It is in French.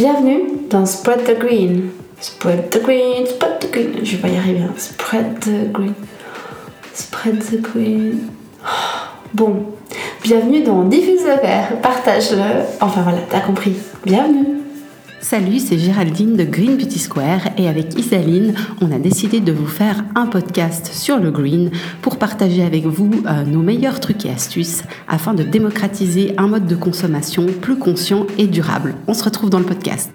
Bienvenue dans Spread the Green. Spread the Green, Spread the Green. Je vais pas y arriver. Hein. Spread the Green. Spread the Green. Bon, bienvenue dans Diffuse le verre, partage-le. Enfin voilà, t'as compris. Bienvenue. Salut, c'est Géraldine de Green Beauty Square et avec Isaline, on a décidé de vous faire un podcast sur le green pour partager avec vous euh, nos meilleurs trucs et astuces afin de démocratiser un mode de consommation plus conscient et durable. On se retrouve dans le podcast.